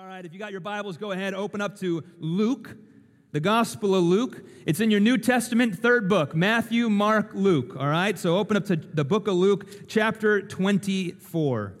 All right, if you got your Bibles, go ahead, open up to Luke, the Gospel of Luke. It's in your New Testament, third book Matthew, Mark, Luke. All right, so open up to the book of Luke, chapter 24.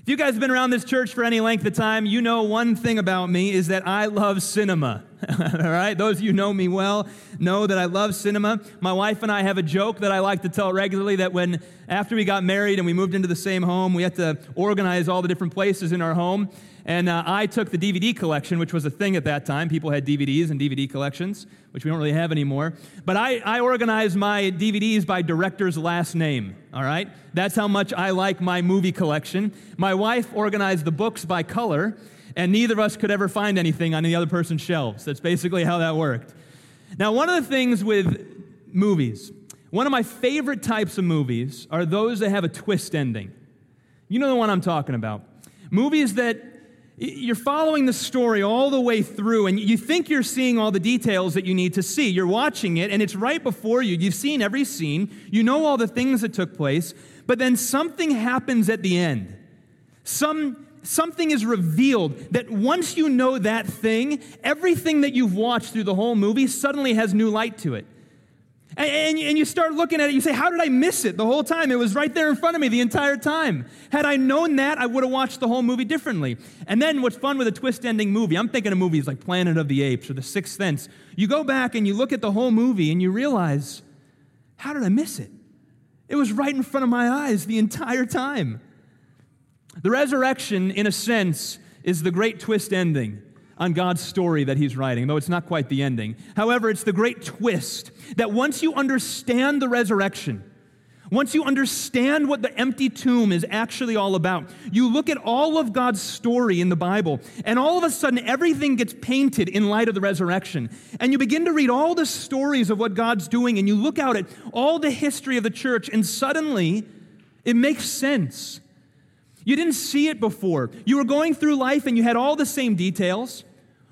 If you guys have been around this church for any length of time, you know one thing about me is that I love cinema. All right, those of you know me well know that I love cinema. My wife and I have a joke that I like to tell regularly that when after we got married and we moved into the same home, we had to organize all the different places in our home. And uh, I took the DVD collection, which was a thing at that time. People had DVDs and DVD collections, which we don't really have anymore. But I, I organized my DVDs by director's last name, all right? That's how much I like my movie collection. My wife organized the books by color, and neither of us could ever find anything on the other person's shelves. That's basically how that worked. Now, one of the things with movies, one of my favorite types of movies are those that have a twist ending. You know the one I'm talking about. Movies that you're following the story all the way through, and you think you're seeing all the details that you need to see. You're watching it, and it's right before you. You've seen every scene, you know all the things that took place, but then something happens at the end. Some, something is revealed that once you know that thing, everything that you've watched through the whole movie suddenly has new light to it. And, and, you start looking at it, you say, How did I miss it the whole time? It was right there in front of me the entire time. Had I known that, I would have watched the whole movie differently. And then what's fun with a twist ending movie, I'm thinking of movies like Planet of the Apes or The Sixth Sense. You go back and you look at the whole movie and you realize, How did I miss it? It was right in front of my eyes the entire time. The resurrection, in a sense, is the great twist ending on God's story that he's writing, though it's not quite the ending. However, it's the great twist that once you understand the resurrection, once you understand what the empty tomb is actually all about, you look at all of God's story in the Bible, and all of a sudden everything gets painted in light of the resurrection. And you begin to read all the stories of what God's doing, and you look out at all the history of the church, and suddenly it makes sense. You didn't see it before. You were going through life and you had all the same details,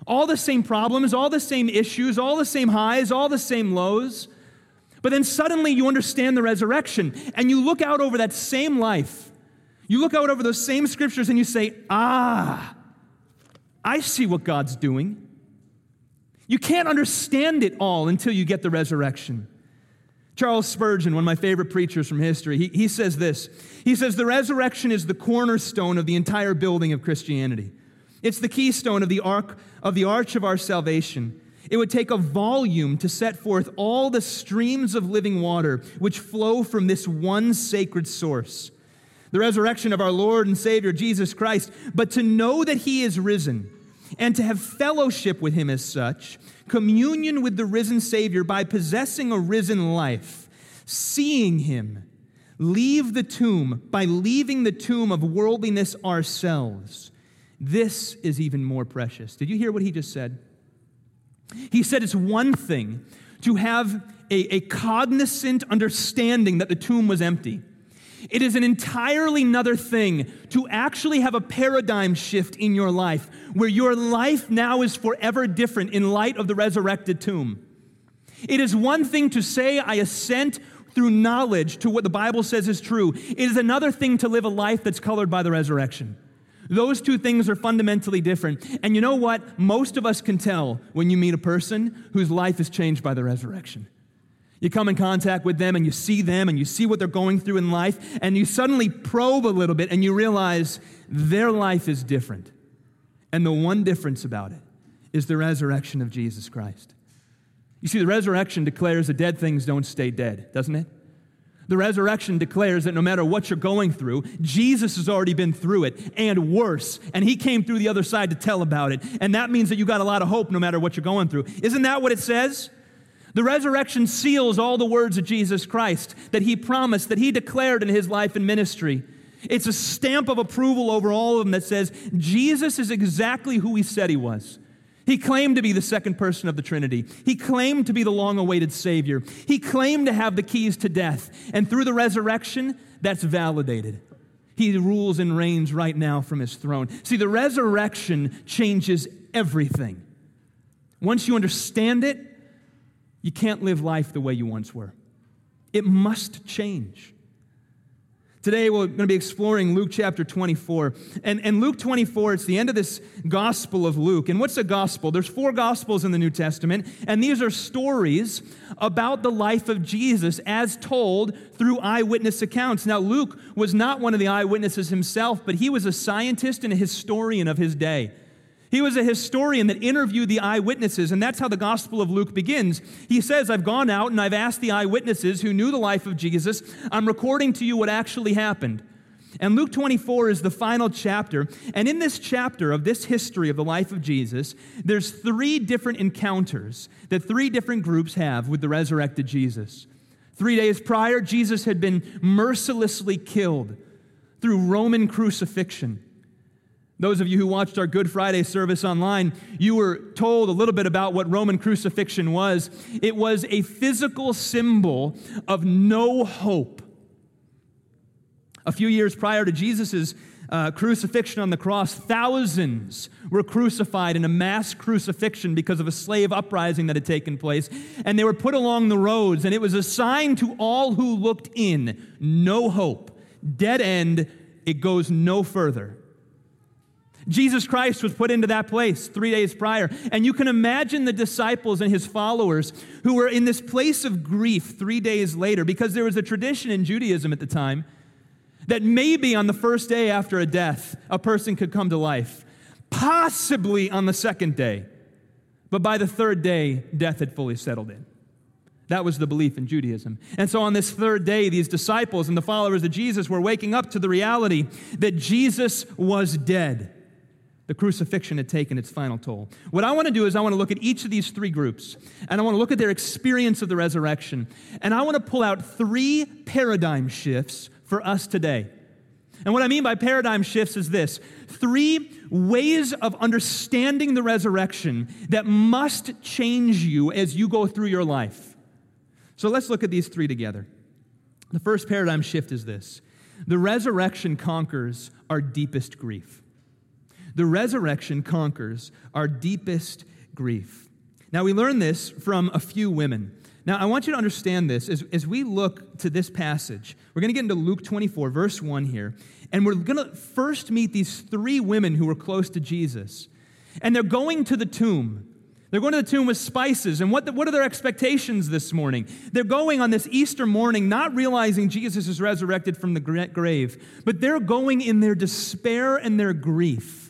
all the same problems, all the same issues, all the same highs, all the same lows. But then suddenly you understand the resurrection and you look out over that same life. You look out over those same scriptures and you say, Ah, I see what God's doing. You can't understand it all until you get the resurrection. Charles Spurgeon, one of my favorite preachers from history, he, he says this. He says, The resurrection is the cornerstone of the entire building of Christianity. It's the keystone of the, arc, of the arch of our salvation. It would take a volume to set forth all the streams of living water which flow from this one sacred source the resurrection of our Lord and Savior Jesus Christ. But to know that He is risen and to have fellowship with Him as such, communion with the risen Savior by possessing a risen life, seeing Him, leave the tomb by leaving the tomb of worldliness ourselves. This is even more precious. Did you hear what he just said? He said it's one thing to have a, a cognizant understanding that the tomb was empty. It is an entirely another thing to actually have a paradigm shift in your life where your life now is forever different in light of the resurrected tomb. It is one thing to say, I assent through knowledge to what the Bible says is true. It is another thing to live a life that's colored by the resurrection. Those two things are fundamentally different. And you know what? Most of us can tell when you meet a person whose life is changed by the resurrection. You come in contact with them and you see them and you see what they're going through in life, and you suddenly probe a little bit and you realize their life is different. And the one difference about it is the resurrection of Jesus Christ. You see, the resurrection declares that dead things don't stay dead, doesn't it? The resurrection declares that no matter what you're going through, Jesus has already been through it and worse. And he came through the other side to tell about it. And that means that you got a lot of hope no matter what you're going through. Isn't that what it says? The resurrection seals all the words of Jesus Christ that he promised, that he declared in his life and ministry. It's a stamp of approval over all of them that says Jesus is exactly who he said he was. He claimed to be the second person of the Trinity. He claimed to be the long awaited Savior. He claimed to have the keys to death. And through the resurrection, that's validated. He rules and reigns right now from his throne. See, the resurrection changes everything. Once you understand it, you can't live life the way you once were. It must change. Today, we're going to be exploring Luke chapter 24. And, and Luke 24, it's the end of this gospel of Luke. And what's a gospel? There's four gospels in the New Testament, and these are stories about the life of Jesus as told through eyewitness accounts. Now, Luke was not one of the eyewitnesses himself, but he was a scientist and a historian of his day. He was a historian that interviewed the eyewitnesses, and that's how the Gospel of Luke begins. He says, I've gone out and I've asked the eyewitnesses who knew the life of Jesus, I'm recording to you what actually happened. And Luke 24 is the final chapter. And in this chapter of this history of the life of Jesus, there's three different encounters that three different groups have with the resurrected Jesus. Three days prior, Jesus had been mercilessly killed through Roman crucifixion. Those of you who watched our Good Friday service online, you were told a little bit about what Roman crucifixion was. It was a physical symbol of no hope. A few years prior to Jesus' uh, crucifixion on the cross, thousands were crucified in a mass crucifixion because of a slave uprising that had taken place. And they were put along the roads, and it was a sign to all who looked in no hope, dead end, it goes no further. Jesus Christ was put into that place three days prior. And you can imagine the disciples and his followers who were in this place of grief three days later because there was a tradition in Judaism at the time that maybe on the first day after a death, a person could come to life, possibly on the second day. But by the third day, death had fully settled in. That was the belief in Judaism. And so on this third day, these disciples and the followers of Jesus were waking up to the reality that Jesus was dead. The crucifixion had taken its final toll. What I want to do is, I want to look at each of these three groups, and I want to look at their experience of the resurrection, and I want to pull out three paradigm shifts for us today. And what I mean by paradigm shifts is this three ways of understanding the resurrection that must change you as you go through your life. So let's look at these three together. The first paradigm shift is this the resurrection conquers our deepest grief. The resurrection conquers our deepest grief. Now, we learn this from a few women. Now, I want you to understand this as, as we look to this passage. We're going to get into Luke 24, verse 1 here, and we're going to first meet these three women who were close to Jesus. And they're going to the tomb. They're going to the tomb with spices. And what, the, what are their expectations this morning? They're going on this Easter morning, not realizing Jesus is resurrected from the grave, but they're going in their despair and their grief.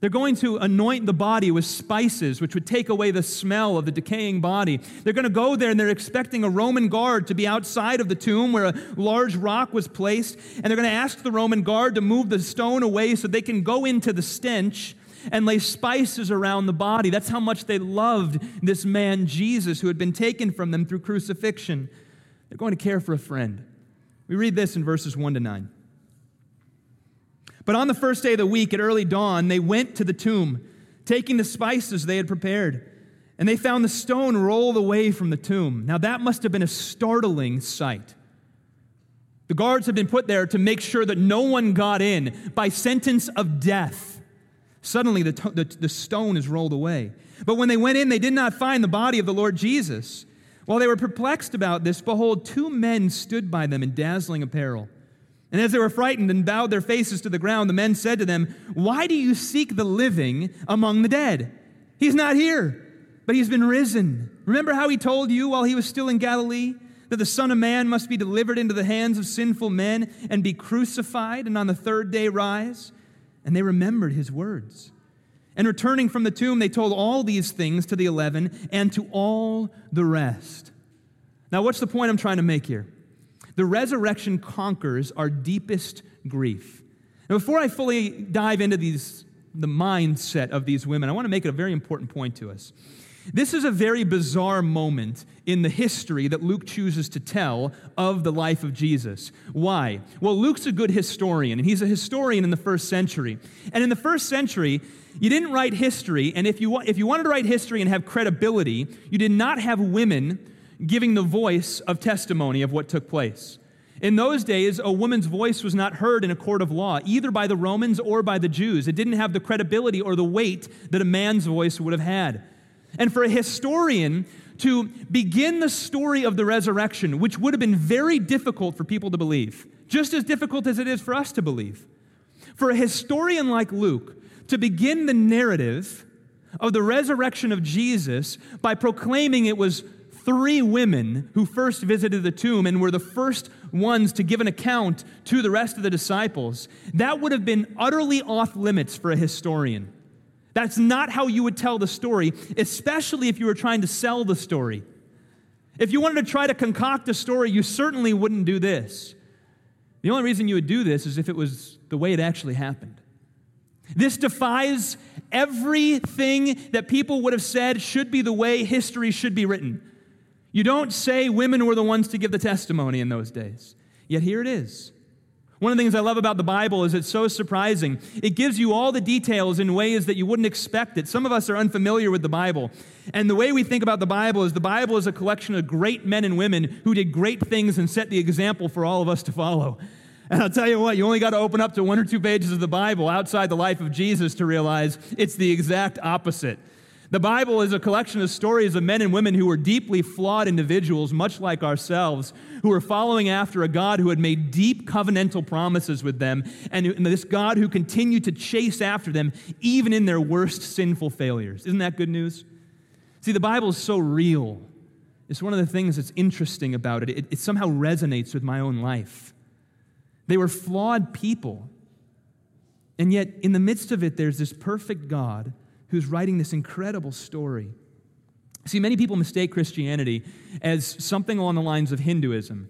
They're going to anoint the body with spices, which would take away the smell of the decaying body. They're going to go there and they're expecting a Roman guard to be outside of the tomb where a large rock was placed. And they're going to ask the Roman guard to move the stone away so they can go into the stench and lay spices around the body. That's how much they loved this man, Jesus, who had been taken from them through crucifixion. They're going to care for a friend. We read this in verses 1 to 9. But on the first day of the week at early dawn, they went to the tomb, taking the spices they had prepared. And they found the stone rolled away from the tomb. Now, that must have been a startling sight. The guards had been put there to make sure that no one got in by sentence of death. Suddenly, the, the, the, stone is rolled away. But when they went in, they did not find the body of the Lord Jesus. While they were perplexed about this, behold, two men stood by them in dazzling apparel. And as they were frightened and bowed their faces to the ground, the men said to them, Why do you seek the living among the dead? He's not here, but he's been risen. Remember how he told you while he was still in Galilee that the Son of Man must be delivered into the hands of sinful men and be crucified and on the third day rise? And they remembered his words. And returning from the tomb, they told all these things to the eleven and to all the rest. Now, what's the point I'm trying to make here? The resurrection conquers our deepest grief. Now, before I fully dive into these, the mindset of these women, I want to make a very important point to us. This is a very bizarre moment in the history that Luke chooses to tell of the life of Jesus. Why? Well, Luke's a good historian, and he's a historian in the first century. And in the first century, you didn't write history, and if you, if you wanted to write history and have credibility, you did not have women giving the voice of testimony of what took place. In those days, a woman's voice was not heard in a court of law, either by the Romans or by the Jews. It didn't have the credibility or the weight that a man's voice would have had. And for a historian to begin the story of the resurrection, which would have been very difficult for people to believe, just as difficult as it is for us to believe. For a historian like Luke to begin the narrative of the resurrection of Jesus by proclaiming it was three women who first visited the tomb and were the first ones to give an account to the rest of the disciples, that would have been utterly off limits for a historian. That's not how you would tell the story, especially if you were trying to sell the story. If you wanted to try to concoct a story, you certainly wouldn't do this. The only reason you would do this is if it was the way it actually happened. This defies everything that people would have said should be the way history should be written. You don't say women were the ones to give the testimony in those days. Yet here it is. One of the things I love about the Bible is it's so surprising. It gives you all the details in ways that you wouldn't expect it. Some of us are unfamiliar with the Bible. And the way we think about the Bible is the Bible is a collection of great men and women who did great things and set the example for all of us to follow. And I'll tell you what, you only got to open up to one or two pages of the Bible outside the life of Jesus to realize it's the exact opposite. The Bible is a collection of stories of men and women who were deeply flawed individuals, much like ourselves, who were following after a God who had made deep covenantal promises with them, and this God who continued to chase after them even in their worst sinful failures. Isn't that good news? See, the Bible is so real. It's one of the things that's interesting about it. It, it somehow resonates with my own life. They were flawed people. And yet, in the midst of it, there's this perfect God who's writing this incredible story. See, many people mistake Christianity as something along the lines of Hinduism.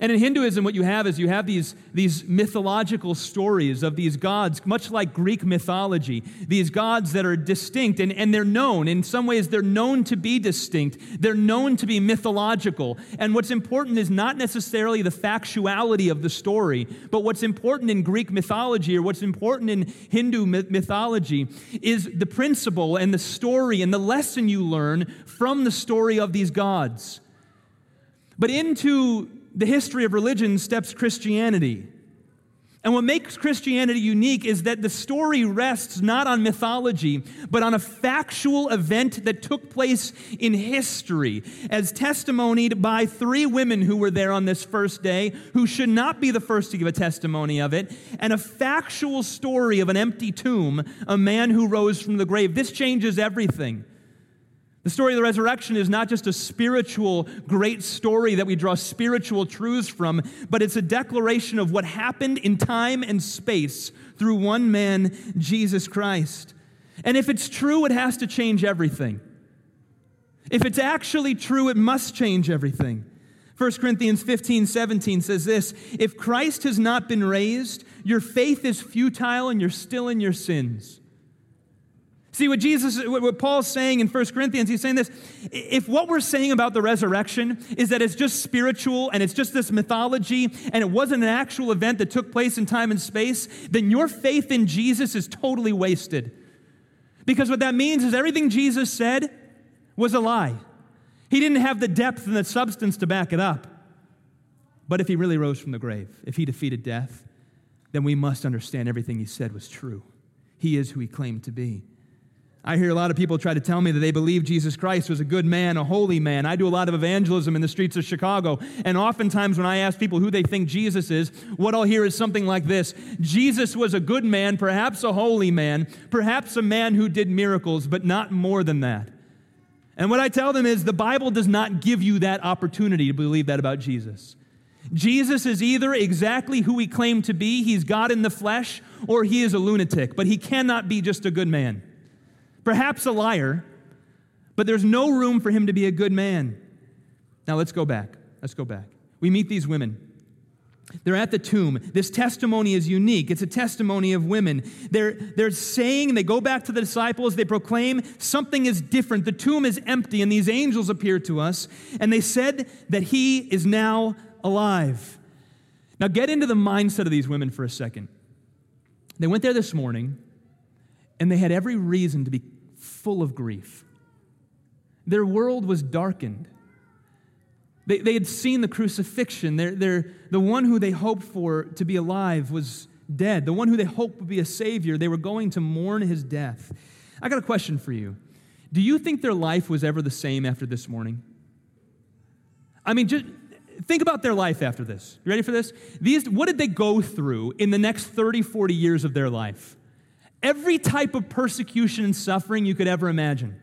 And in Hinduism, what you have is you have these, these mythological stories of these gods, much like Greek mythology, these gods that are distinct and, and they're known. In some ways, they're known to be distinct, they're known to be mythological. And what's important is not necessarily the factuality of the story, but what's important in Greek mythology or what's important in Hindu mythology is the principle and the story and the lesson you learn from the story of these gods. But into the history of religion steps Christianity. And what makes Christianity unique is that the story rests not on mythology, but on a factual event that took place in history, as testimonied by three women who were there on this first day, who should not be the first to give a testimony of it, and a factual story of an empty tomb, a man who rose from the grave. This changes everything. The story of the resurrection is not just a spiritual great story that we draw spiritual truths from, but it's a declaration of what happened in time and space through one man, Jesus Christ. And if it's true, it has to change everything. If it's actually true, it must change everything. 1 Corinthians 15, 17 says this If Christ has not been raised, your faith is futile and you're still in your sins. See what Jesus, what Paul's saying in 1 Corinthians, he's saying this. If what we're saying about the resurrection is that it's just spiritual and it's just this mythology and it wasn't an actual event that took place in time and space, then your faith in Jesus is totally wasted. Because what that means is everything Jesus said was a lie. He didn't have the depth and the substance to back it up. But if he really rose from the grave, if he defeated death, then we must understand everything he said was true. He is who he claimed to be. I hear a lot of people try to tell me that they believe Jesus Christ was a good man, a holy man. I do a lot of evangelism in the streets of Chicago, and oftentimes when I ask people who they think Jesus is, what I'll hear is something like this Jesus was a good man, perhaps a holy man, perhaps a man who did miracles, but not more than that. And what I tell them is the Bible does not give you that opportunity to believe that about Jesus. Jesus is either exactly who he claimed to be, he's God in the flesh, or he is a lunatic, but he cannot be just a good man perhaps a liar, but there's no room for him to be a good man. Now let's go back. Let's go back. We meet these women. They're at the tomb. This testimony is unique. It's a testimony of women. They're, they're saying, they go back to the disciples, they proclaim something is different. The tomb is empty, and these angels appear to us, and they said that he is now alive. Now, get into the mindset of these women for a second. They went there this morning, and they had every reason to be full of grief. Their world was darkened. They, they had seen the crucifixion. They're, they're, the one who they hoped for to be alive was dead. The one who they hoped would be a savior, they were going to mourn his death. I got a question for you. Do you think their life was ever the same after this morning? I mean, just think about their life after this. You ready for this? These, what did they go through in the next 30, 40 years of their life? Every type of persecution and suffering you could ever imagine.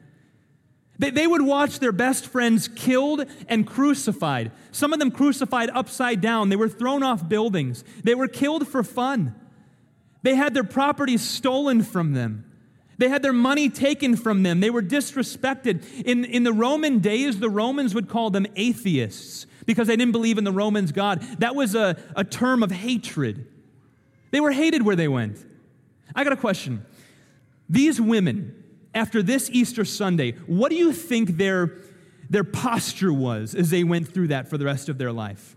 They, they would watch their best friends killed and crucified. Some of them crucified upside down. They were thrown off buildings. They were killed for fun. They had their properties stolen from them. They had their money taken from them. They were disrespected. In, in the Roman days, the Romans would call them atheists because they didn't believe in the Romans' God. That was a, a term of hatred. They were hated where they went. I got a question. These women, after this Easter Sunday, what do you think their, their posture was as they went through that for the rest of their life?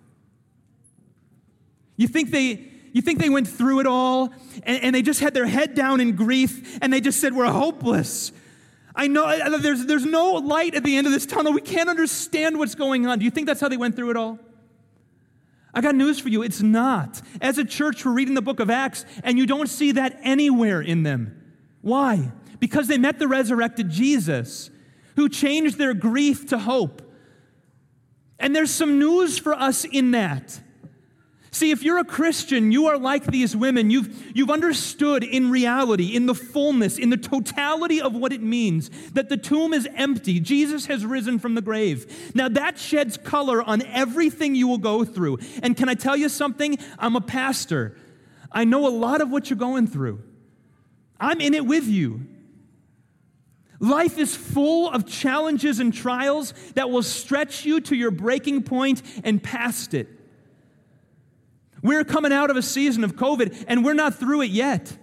You think they, you think they went through it all and, and, they just had their head down in grief and they just said, We're hopeless. I know there's, there's no light at the end of this tunnel. We can't understand what's going on. Do you think that's how they went through it all? I got news for you. It's not. As a church, we're reading the book of Acts, and you don't see that anywhere in them. Why? Because they met the resurrected Jesus, who changed their grief to hope. And there's some news for us in that. See, if you're a Christian, you are like these women. You've, you've understood in reality, in the fullness, in the totality of what it means that the tomb is empty. Jesus has risen from the grave. Now, that sheds color on everything you will go through. And can I tell you something? I'm a pastor. I know a lot of what you're going through. I'm in it with you. Life is full of challenges and trials that will stretch you to your breaking point and past it. We're coming out of a season of COVID and we're not through it yet.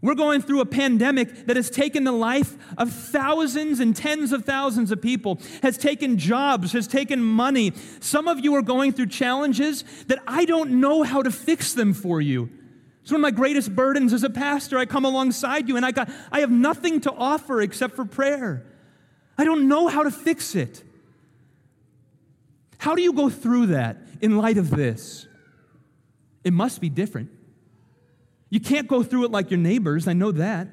We're going through a pandemic that has taken the life of thousands and tens of thousands of people, has taken jobs, has taken money. Some of you are going through challenges that I don't know how to fix them for you. It's one of my greatest burdens as a pastor. I come alongside you and I got I have nothing to offer except for prayer. I don't know how to fix it. How do you go through that in light of this? It must be different. You can't go through it like your neighbors, I know that.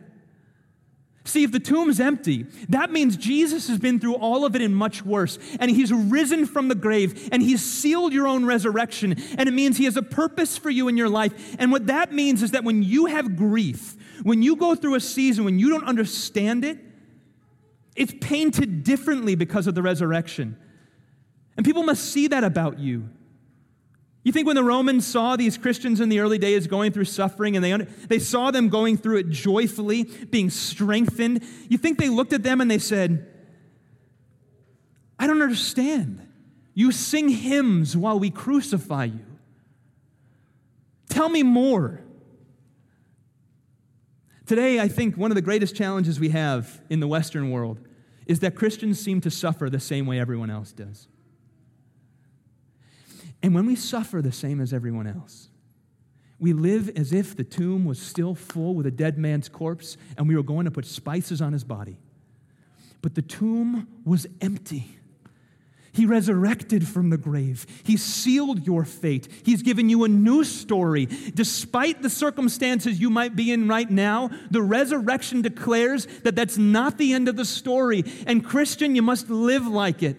See, if the tomb's empty, that means Jesus has been through all of it and much worse. And he's risen from the grave and he's sealed your own resurrection. And it means he has a purpose for you in your life. And what that means is that when you have grief, when you go through a season when you don't understand it, it's painted differently because of the resurrection. And people must see that about you. You think when the Romans saw these Christians in the early days going through suffering and they, they saw them going through it joyfully, being strengthened, you think they looked at them and they said, I don't understand. You sing hymns while we crucify you. Tell me more. Today, I think one of the greatest challenges we have in the Western world is that Christians seem to suffer the same way everyone else does. And when we suffer the same as everyone else, we live as if the tomb was still full with a dead man's corpse and we were going to put spices on his body. But the tomb was empty. He resurrected from the grave. He sealed your fate. He's given you a new story. Despite the circumstances you might be in right now, the resurrection declares that that's not the end of the story. And, Christian, you must live like it.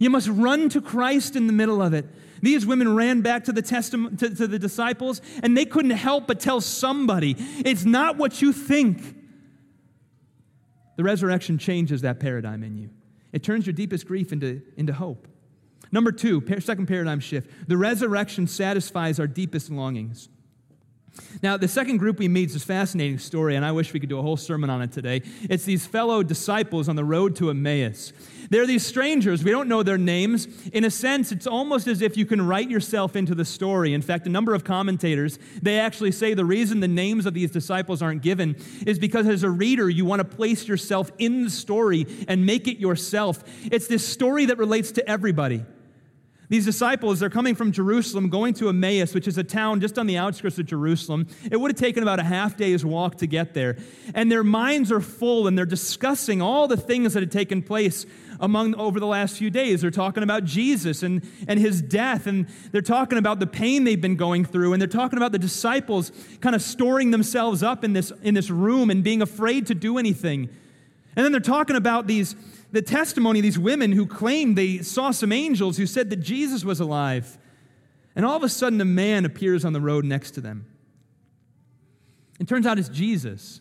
You must run to Christ in the middle of it. These women ran back to the, testament, to, to the disciples, and they couldn't help but tell somebody, it's not what you think. The resurrection changes that paradigm in you. It turns your deepest grief into, into hope. Number two, second paradigm shift. The resurrection satisfies our deepest longings. Now, the second group we meet is a fascinating story, and I wish we could do a whole sermon on it today. It's these fellow disciples on the road to Emmaus. They're these strangers. We don't know their names. In a sense, it's almost as if you can write yourself into the story. In fact, a number of commentators, they actually say the reason the names of these disciples aren't given is because as a reader, you want to place yourself in the story and make it yourself. It's this story that relates to everybody. These disciples, they're coming from Jerusalem, going to Emmaus, which is a town just on the outskirts of Jerusalem. It would have taken about a half day's walk to get there. And their minds are full and they're discussing all the things that had taken place among over the last few days. They're talking about Jesus and, and his death, and they're talking about the pain they've been going through, and they're talking about the disciples kind of storing themselves up in this, in this room and being afraid to do anything. And then they're talking about these the testimony of these women who claimed they saw some angels who said that Jesus was alive. And all of a sudden, a man appears on the road next to them. It turns out it's Jesus.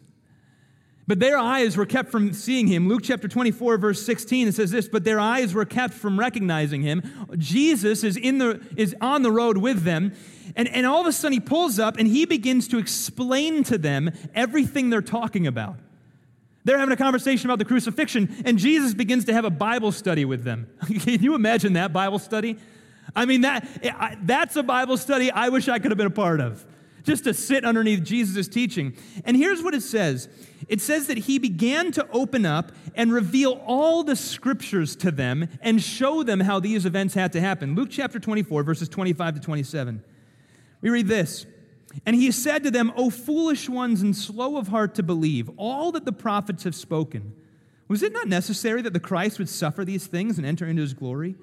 But their eyes were kept from seeing him. Luke chapter 24, verse 16, it says this, but their eyes were kept from recognizing him. Jesus is, in the, is on the road with them. And, and all of a sudden, he pulls up and he begins to explain to them everything they're talking about. They're having a conversation about the crucifixion, and Jesus begins to have a Bible study with them. Can you imagine that Bible study? I mean, that, that's a Bible study I wish I could have been a part of, just to sit underneath Jesus' teaching. And here's what it says it says that he began to open up and reveal all the scriptures to them and show them how these events had to happen. Luke chapter 24, verses 25 to 27. We read this. And he said to them, O foolish ones and slow of heart to believe all that the prophets have spoken. Was it not necessary that the Christ would suffer these things and enter into his glory?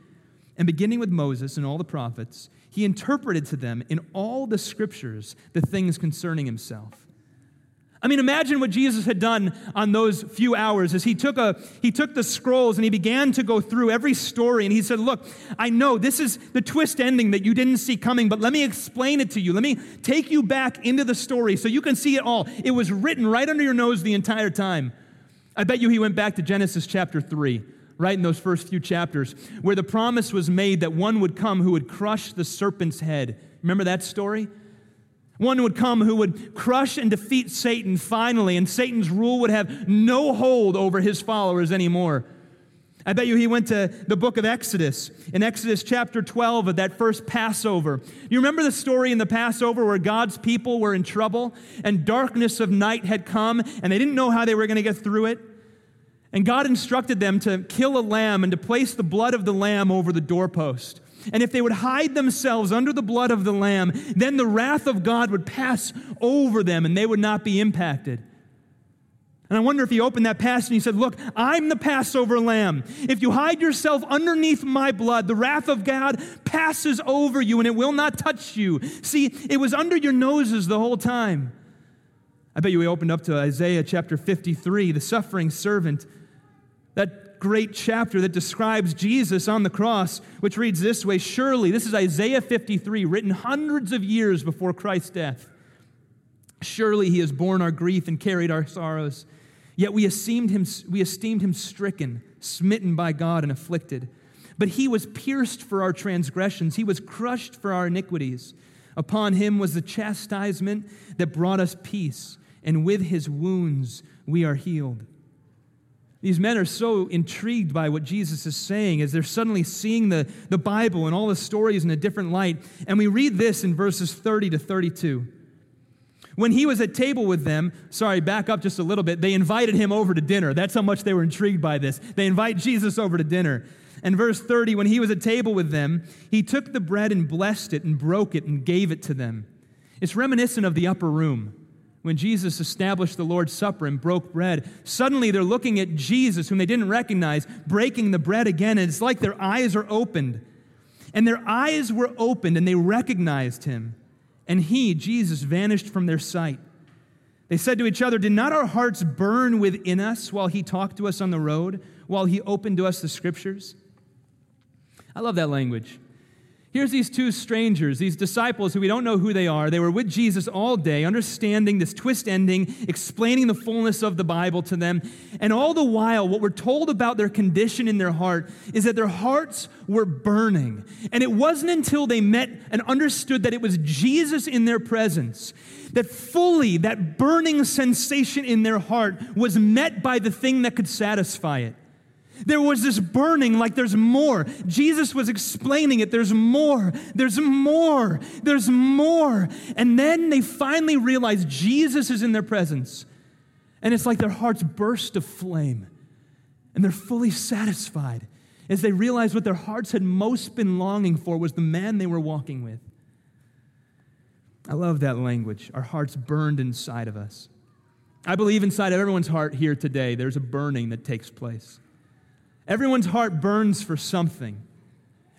And beginning with Moses and all the prophets, he interpreted to them in all the scriptures the things concerning himself. I mean, imagine what Jesus had done on those few hours as he took, a, he took the scrolls and he began to go through every story and he said, Look, I know this is the twist ending that you didn't see coming, but let me explain it to you. Let me take you back into the story so you can see it all. It was written right under your nose the entire time. I bet you he went back to Genesis chapter 3, right in those first few chapters, where the promise was made that one would come who would crush the serpent's head. Remember that story? One would come who would crush and defeat Satan finally, and Satan's rule would have no hold over his followers anymore. I bet you he went to the book of Exodus, in Exodus chapter 12 of that first Passover. You remember the story in the Passover where God's people were in trouble and darkness of night had come and they didn't know how they were going to get through it? And God instructed them to kill a lamb and to place the blood of the lamb over the doorpost. And if they would hide themselves under the blood of the Lamb, then the wrath of God would pass over them and they would not be impacted. And I wonder if he opened that passage and he said, Look, I'm the Passover lamb. If you hide yourself underneath my blood, the wrath of God passes over you and it will not touch you. See, it was under your noses the whole time. I bet you we opened up to Isaiah chapter 53, the suffering servant. That great chapter that describes Jesus on the cross, which reads this way Surely, this is Isaiah 53, written hundreds of years before Christ's death. Surely he has borne our grief and carried our sorrows. Yet we esteemed him, we esteemed him stricken, smitten by God, and afflicted. But he was pierced for our transgressions, he was crushed for our iniquities. Upon him was the chastisement that brought us peace, and with his wounds we are healed. These men are so intrigued by what Jesus is saying as they're suddenly seeing the, the Bible and all the stories in a different light. And we read this in verses 30 to 32. When he was at table with them, sorry, back up just a little bit, they invited him over to dinner. That's how much they were intrigued by this. They invite Jesus over to dinner. And verse 30, when he was at table with them, he took the bread and blessed it and broke it and gave it to them. It's reminiscent of the upper room when Jesus established the Lord's Supper and broke bread, suddenly they're looking at Jesus, whom they didn't recognize, breaking the bread again, and it's like their eyes are opened. And their eyes were opened, and they recognized him. And he, Jesus, vanished from their sight. They said to each other, Did not our hearts burn within us while he talked to us on the road, while he opened to us the scriptures? I love that language. Here's these two strangers, these disciples who we don't know who they are. They were with Jesus all day, understanding this twist ending, explaining the fullness of the Bible to them. And all the while, what we're told about their condition in their heart is that their hearts were burning. And it wasn't until they met and understood that it was Jesus in their presence that fully that burning sensation in their heart was met by the thing that could satisfy it. There was this burning like there's more. Jesus was explaining it. There's more. There's more. There's more. And then they finally realize Jesus is in their presence. And it's like their hearts burst of flame. And they're fully satisfied as they realize what their hearts had most been longing for was the man they were walking with. I love that language. Our hearts burned inside of us. I believe inside of everyone's heart here today, there's a burning that takes place. Everyone's heart burns for something.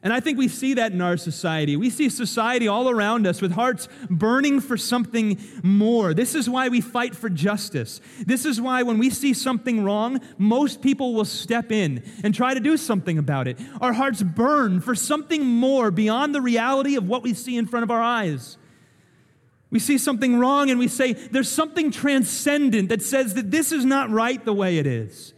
And I think we see that in our society. We see society all around us with hearts burning for something more. This is why we fight for justice. This is why when we see something wrong, most people will step in and try to do something about it. Our hearts burn for something more beyond the reality of what we see in front of our eyes. We see something wrong and we say, there's something transcendent that says that this is not right the way it is.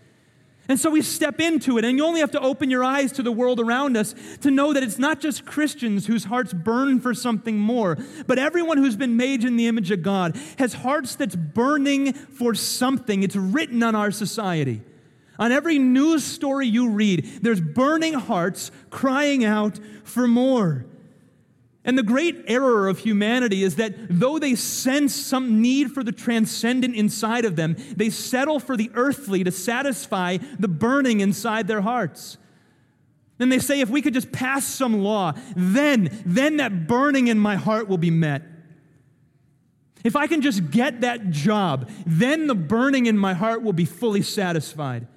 And so we step into it, and you only have to open your eyes to the world around us to know that it's not just Christians whose hearts burn for something more, but everyone who's been made in the image of God has hearts that's burning for something. It's written on our society. On every news story you read, there's burning hearts crying out for more. And the great error of humanity is that though they sense some need for the transcendent inside of them, they settle for the earthly to satisfy the burning inside their hearts. And they say, if we could just pass some law, then, then that burning in my heart will be met. If I can just get that job, then the burning in my heart will be fully satisfied.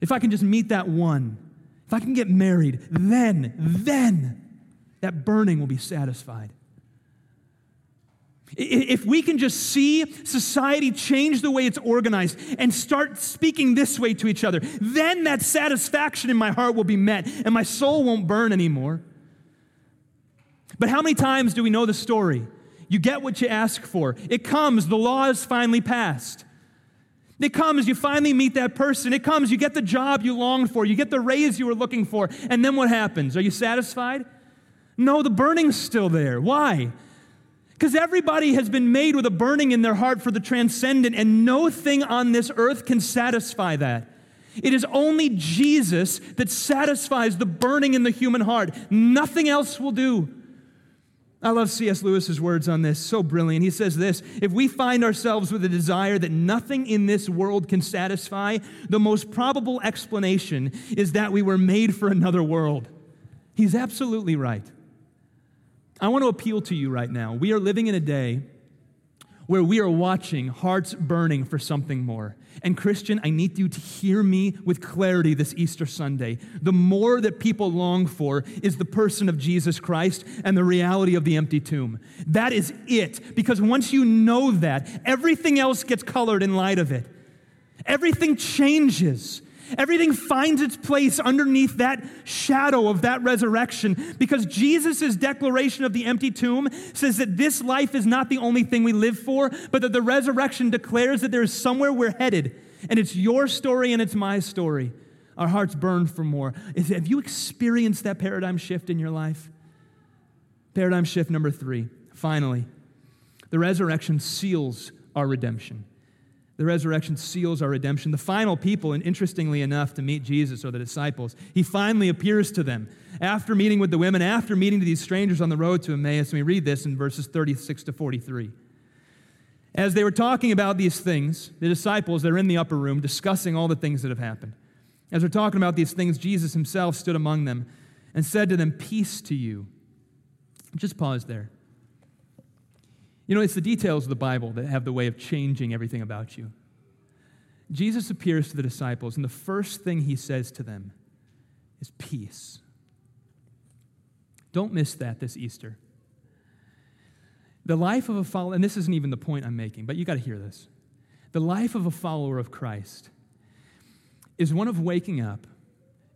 If I can just meet that one, if I can get married, then, then that burning will be satisfied. If we can just see society change the way it's organized and start speaking this way to each other, then that satisfaction in my heart will be met and my soul won't burn anymore. But how many times do we know the story? You get what you ask for. It comes, the law is finally passed. It comes, you finally meet that person. It comes, you get the job you longed for, you get the raise you were looking for, and then what happens? Are you satisfied? No, the burning's still there. Why? Because everybody has been made with a burning in their heart for the transcendent, and no thing on this earth can satisfy that. It is only Jesus that satisfies the burning in the human heart. Nothing else will do. I love C.S. Lewis's words on this, so brilliant. He says this If we find ourselves with a desire that nothing in this world can satisfy, the most probable explanation is that we were made for another world. He's absolutely right. I want to appeal to you right now. We are living in a day where we are watching hearts burning for something more. And, Christian, I need you to hear me with clarity this Easter Sunday. The more that people long for is the person of Jesus Christ and the reality of the empty tomb. That is it. Because once you know that, everything else gets colored in light of it. Everything changes. Everything finds its place underneath that shadow of that resurrection because Jesus' declaration of the empty tomb says that this life is not the only thing we live for, but that the resurrection declares that there is somewhere we're headed. And it's your story and it's my story. Our hearts burn for more. Is, have you experienced that paradigm shift in your life? Paradigm shift number three. Finally, the resurrection seals our redemption. The resurrection seals our redemption. The final people, and interestingly enough, to meet Jesus are the disciples. He finally appears to them after meeting with the women, after meeting to these strangers on the road to Emmaus. And we read this in verses 36 to 43. As they were talking about these things, the disciples, they're in the upper room discussing all the things that have happened. As they're talking about these things, Jesus himself stood among them and said to them, Peace to you. Just pause there. You know, it's the details of the Bible that have the way of changing everything about you. Jesus appears to the disciples, and the first thing he says to them is peace. Don't miss that this Easter. The life of a follower, and this isn't even the point I'm making, but you got to hear this. The life of a follower of Christ is one of waking up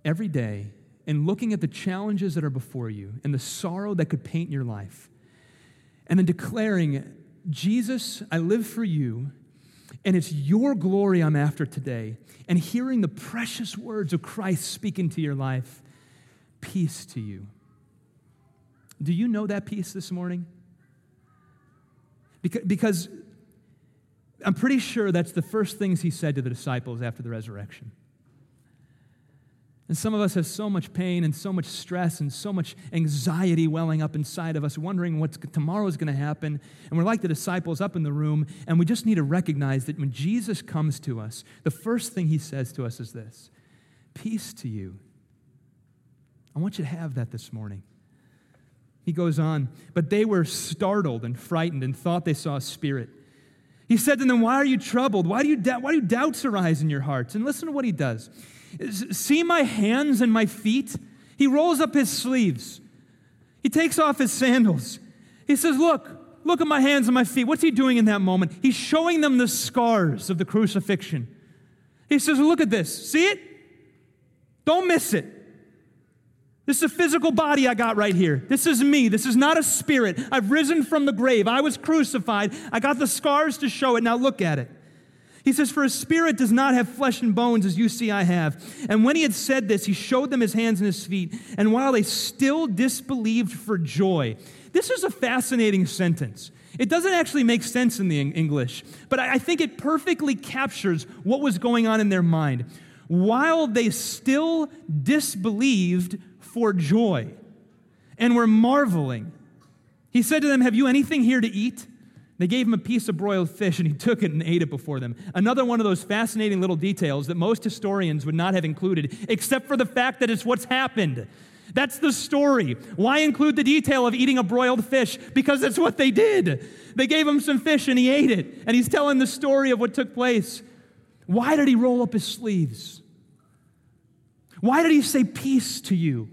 every day and looking at the challenges that are before you and the sorrow that could paint your life and then declaring, Jesus, I live for you, and it's your glory I'm after today. And hearing the precious words of Christ speaking to your life, peace to you. Do you know that peace this morning? Because, I'm pretty sure that's the first things he said to the disciples after the resurrection. And some of us have so much pain and so much stress and so much anxiety welling up inside of us, wondering what tomorrow is going to happen. And we're like the disciples up in the room, and we just need to recognize that when Jesus comes to us, the first thing he says to us is this Peace to you. I want you to have that this morning. He goes on, but they were startled and frightened and thought they saw a spirit. He said to them, Why are you troubled? Why do, you doubt? Why do doubts arise in your hearts? And listen to what he does. See my hands and my feet? He rolls up his sleeves. He takes off his sandals. He says, Look, look at my hands and my feet. What's he doing in that moment? He's showing them the scars of the crucifixion. He says, Look at this. See it? Don't miss it. This is a physical body I got right here. This is me. This is not a spirit. I've risen from the grave. I was crucified. I got the scars to show it. Now look at it. He says, For a spirit does not have flesh and bones as you see I have. And when he had said this, he showed them his hands and his feet. And while they still disbelieved for joy, this is a fascinating sentence. It doesn't actually make sense in the English, but I think it perfectly captures what was going on in their mind. While they still disbelieved for joy and were marveling, he said to them, Have you anything here to eat? They gave him a piece of broiled fish and he took it and ate it before them. Another one of those fascinating little details that most historians would not have included, except for the fact that it's what's happened. That's the story. Why include the detail of eating a broiled fish? Because that's what they did. They gave him some fish and he ate it. And he's telling the story of what took place. Why did he roll up his sleeves? Why did he say peace to you?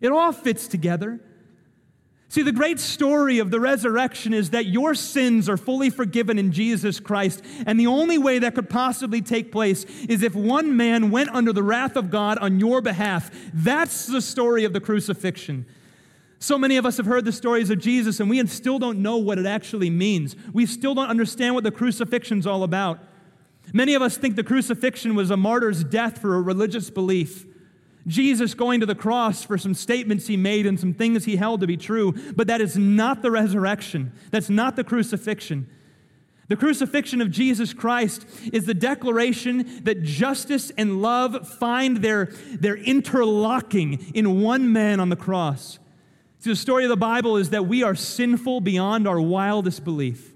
It all fits together. See, the great story of the resurrection is that your sins are fully forgiven in Jesus Christ. And the only way that could possibly take place is if one man went under the wrath of God on your behalf. That's the story of the crucifixion. So many of us have heard the stories of Jesus, and we still don't know what it actually means. We still don't understand what the crucifixion's all about. Many of us think the crucifixion was a martyr's death for a religious belief. Jesus going to the cross for some statements he made and some things he held to be true, but that is not the resurrection. That's not the crucifixion. The crucifixion of Jesus Christ is the declaration that justice and love find their, their interlocking in one man on the cross. See, the story of the Bible is that we are sinful beyond our wildest belief,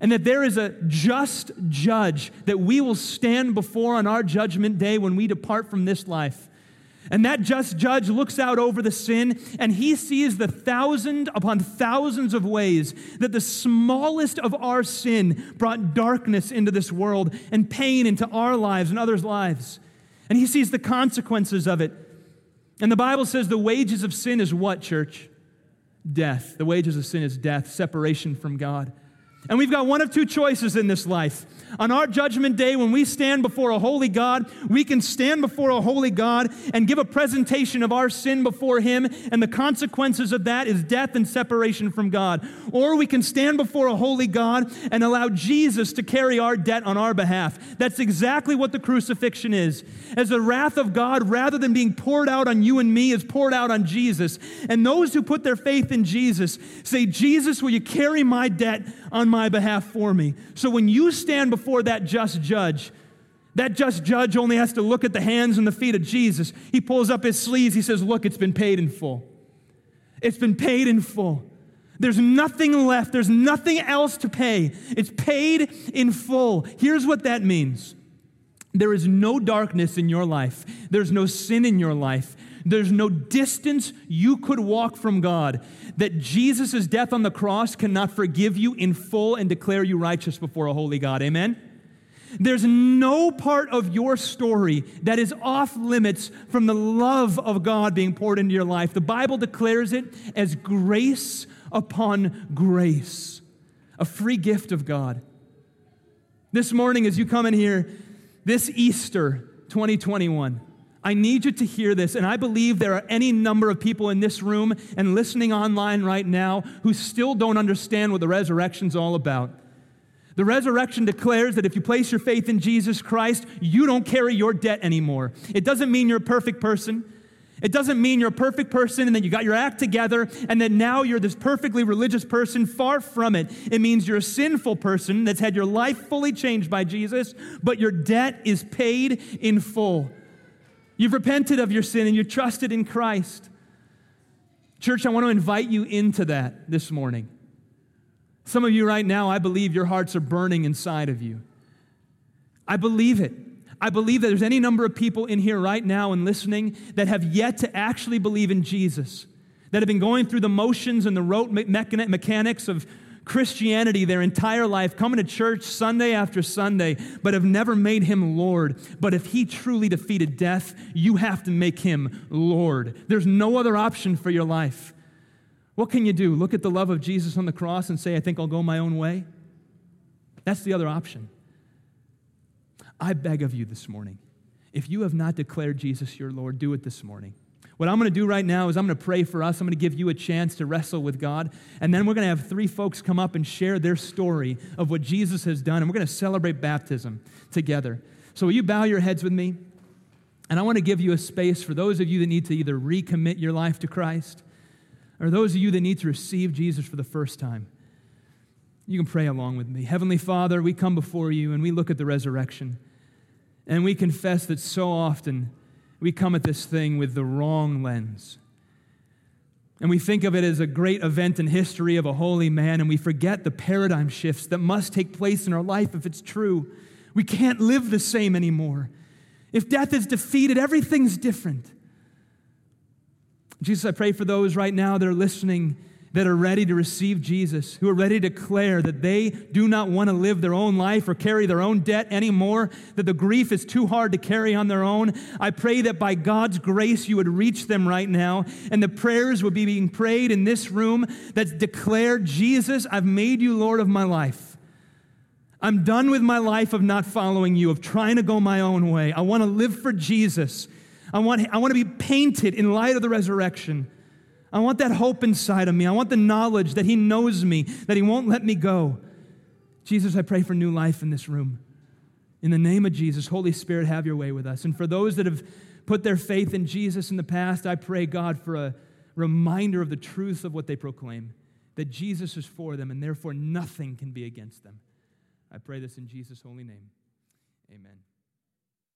and that there is a just judge that we will stand before on our judgment day when we depart from this life. And that just judge looks out over the sin and he sees the thousand upon thousands of ways that the smallest of our sin brought darkness into this world and pain into our lives and others' lives. And he sees the consequences of it. And the Bible says the wages of sin is what, church? Death. The wages of sin is death, separation from God. And we've got one of two choices in this life. On our judgment day, when we stand before a holy God, we can stand before a holy God and give a presentation of our sin before Him, and the consequences of that is death and separation from God. Or we can stand before a holy God and allow Jesus to carry our debt on our behalf. That's exactly what the crucifixion is. As the wrath of God, rather than being poured out on you and me, is poured out on Jesus. And those who put their faith in Jesus say, Jesus, will you carry my debt on my behalf for me? So when you stand before that just judge, that just judge only has to look at the hands and the feet of Jesus. He pulls up his sleeves. He says, Look, it's been paid in full. It's been paid in full. There's nothing left. There's nothing else to pay. It's paid in full. Here's what that means there is no darkness in your life, there's no sin in your life. There's no distance you could walk from God that Jesus' death on the cross cannot forgive you in full and declare you righteous before a holy God. Amen? There's no part of your story that is off limits from the love of God being poured into your life. The Bible declares it as grace upon grace, a free gift of God. This morning, as you come in here, this Easter 2021, I need you to hear this, and I believe there are any number of people in this room and listening online right now who still don't understand what the resurrection's all about. The resurrection declares that if you place your faith in Jesus Christ, you don't carry your debt anymore. It doesn't mean you're a perfect person. It doesn't mean you're a perfect person and that you got your act together and that now you're this perfectly religious person. Far from it. It means you're a sinful person that's had your life fully changed by Jesus, but your debt is paid in full. You've repented of your sin and you've trusted in Christ. Church, I want to invite you into that this morning. Some of you right now, I believe your hearts are burning inside of you. I believe it. I believe that there's any number of people in here right now and listening that have yet to actually believe in Jesus, that have been going through the motions and the rote mechanics of Christianity their entire life, coming to church Sunday after Sunday, but have never made him Lord. But if he truly defeated death, you have to make him Lord. There's no other option for your life. What can you do? Look at the love of Jesus on the cross and say, I think I'll go my own way? That's the other option. I beg of you this morning, if you have not declared Jesus your Lord, do it this morning. What I'm going to do right now is I'm going to pray for us. I'm going to give you a chance to wrestle with God. And then we're going to have three folks come up and share their story of what Jesus has done. And we're going to celebrate baptism together. So, will you bow your heads with me? And I want to give you a space for those of you that need to either recommit your life to Christ or those of you that need to receive Jesus for the first time. You can pray along with me. Heavenly Father, we come before you and we look at the resurrection. And we confess that so often we come at this thing with the wrong lens. And we think of it as a great event in history of a holy man, and we forget the paradigm shifts that must take place in our life if it's true. We can't live the same anymore. If death is defeated, everything's different. Jesus, I pray for those right now that are listening that are ready to receive Jesus, who are ready to declare that they do not want to live their own life or carry their own debt anymore, that the grief is too hard to carry on their own. I pray that by God's grace you would reach them right now and the prayers would be being prayed in this room that declare, Jesus, I've made you Lord of my life. I'm done with my life of not following you, of trying to go my own way. I want to live for Jesus. I want, I want to be painted in light of the resurrection. I want that hope inside of me. I want the knowledge that He knows me, that He won't let me go. Jesus, I pray for new life in this room. In the name of Jesus, Holy Spirit, have your way with us. And for those that have put their faith in Jesus in the past, I pray, God, for a reminder of the truth of what they proclaim that Jesus is for them and therefore nothing can be against them. I pray this in Jesus' holy name. Amen.